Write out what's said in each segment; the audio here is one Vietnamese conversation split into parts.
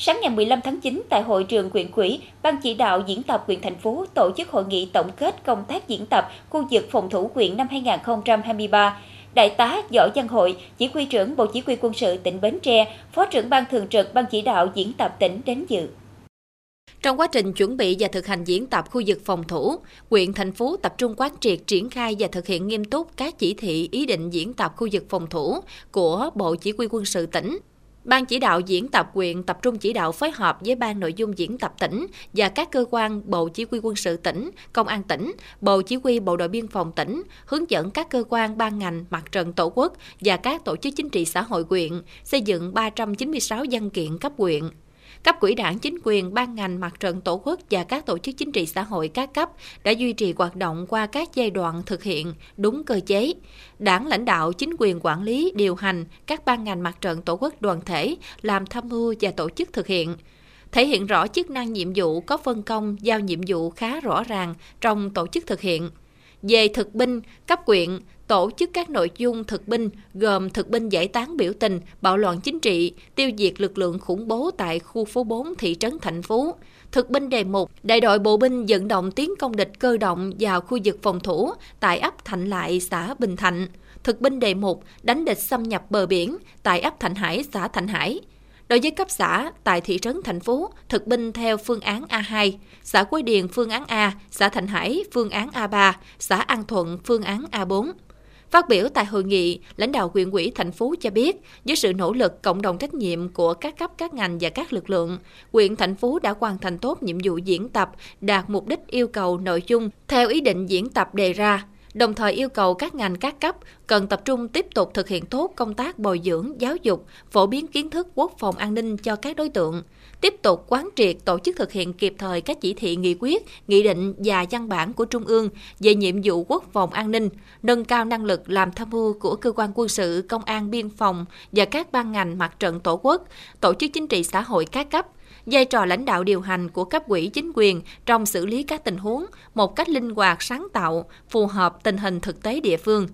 Sáng ngày 15 tháng 9 tại hội trường huyện quỹ, Ban chỉ đạo diễn tập huyện thành phố tổ chức hội nghị tổng kết công tác diễn tập khu vực phòng thủ huyện năm 2023. Đại tá Võ Văn Hội, chỉ huy trưởng Bộ Chỉ huy quân sự tỉnh Bến Tre, Phó trưởng Ban thường trực Ban chỉ đạo diễn tập tỉnh đến dự. Trong quá trình chuẩn bị và thực hành diễn tập khu vực phòng thủ, huyện thành phố tập trung quán triệt triển khai và thực hiện nghiêm túc các chỉ thị ý định diễn tập khu vực phòng thủ của Bộ Chỉ huy quân sự tỉnh. Ban chỉ đạo diễn tập quyện tập trung chỉ đạo phối hợp với ban nội dung diễn tập tỉnh và các cơ quan Bộ Chỉ huy quân sự tỉnh, Công an tỉnh, Bộ Chỉ huy Bộ đội Biên phòng tỉnh hướng dẫn các cơ quan ban ngành mặt trận tổ quốc và các tổ chức chính trị xã hội quyện xây dựng 396 văn kiện cấp huyện cấp quỹ đảng chính quyền, ban ngành, mặt trận tổ quốc và các tổ chức chính trị xã hội các cấp đã duy trì hoạt động qua các giai đoạn thực hiện đúng cơ chế. Đảng lãnh đạo, chính quyền quản lý, điều hành các ban ngành, mặt trận tổ quốc đoàn thể làm tham mưu và tổ chức thực hiện. Thể hiện rõ chức năng nhiệm vụ, có phân công, giao nhiệm vụ khá rõ ràng trong tổ chức thực hiện về thực binh cấp quyện tổ chức các nội dung thực binh gồm thực binh giải tán biểu tình, bạo loạn chính trị, tiêu diệt lực lượng khủng bố tại khu phố 4 thị trấn Thạnh Phú. Thực binh đề mục, đại đội bộ binh dẫn động tiến công địch cơ động vào khu vực phòng thủ tại ấp Thạnh Lại, xã Bình Thạnh. Thực binh đề mục, đánh địch xâm nhập bờ biển tại ấp Thạnh Hải, xã Thạnh Hải. Đối với cấp xã, tại thị trấn thành phố, thực binh theo phương án A2, xã Quế Điền phương án A, xã Thạnh Hải phương án A3, xã An Thuận phương án A4. Phát biểu tại hội nghị, lãnh đạo huyện ủy thành phố cho biết, với sự nỗ lực cộng đồng trách nhiệm của các cấp các ngành và các lực lượng, huyện thành phố đã hoàn thành tốt nhiệm vụ diễn tập, đạt mục đích yêu cầu nội dung theo ý định diễn tập đề ra đồng thời yêu cầu các ngành các cấp cần tập trung tiếp tục thực hiện tốt công tác bồi dưỡng, giáo dục, phổ biến kiến thức quốc phòng an ninh cho các đối tượng, tiếp tục quán triệt tổ chức thực hiện kịp thời các chỉ thị nghị quyết, nghị định và văn bản của Trung ương về nhiệm vụ quốc phòng an ninh, nâng cao năng lực làm tham mưu của cơ quan quân sự, công an biên phòng và các ban ngành mặt trận tổ quốc, tổ chức chính trị xã hội các cấp, vai trò lãnh đạo điều hành của cấp quỹ chính quyền trong xử lý các tình huống một cách linh hoạt sáng tạo, phù hợp tình hình thực tế địa phương.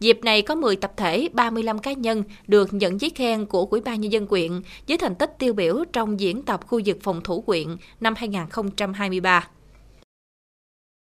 Dịp này có 10 tập thể, 35 cá nhân được nhận giấy khen của Ủy ban Nhân dân quyện với thành tích tiêu biểu trong diễn tập khu vực phòng thủ quyện năm 2023.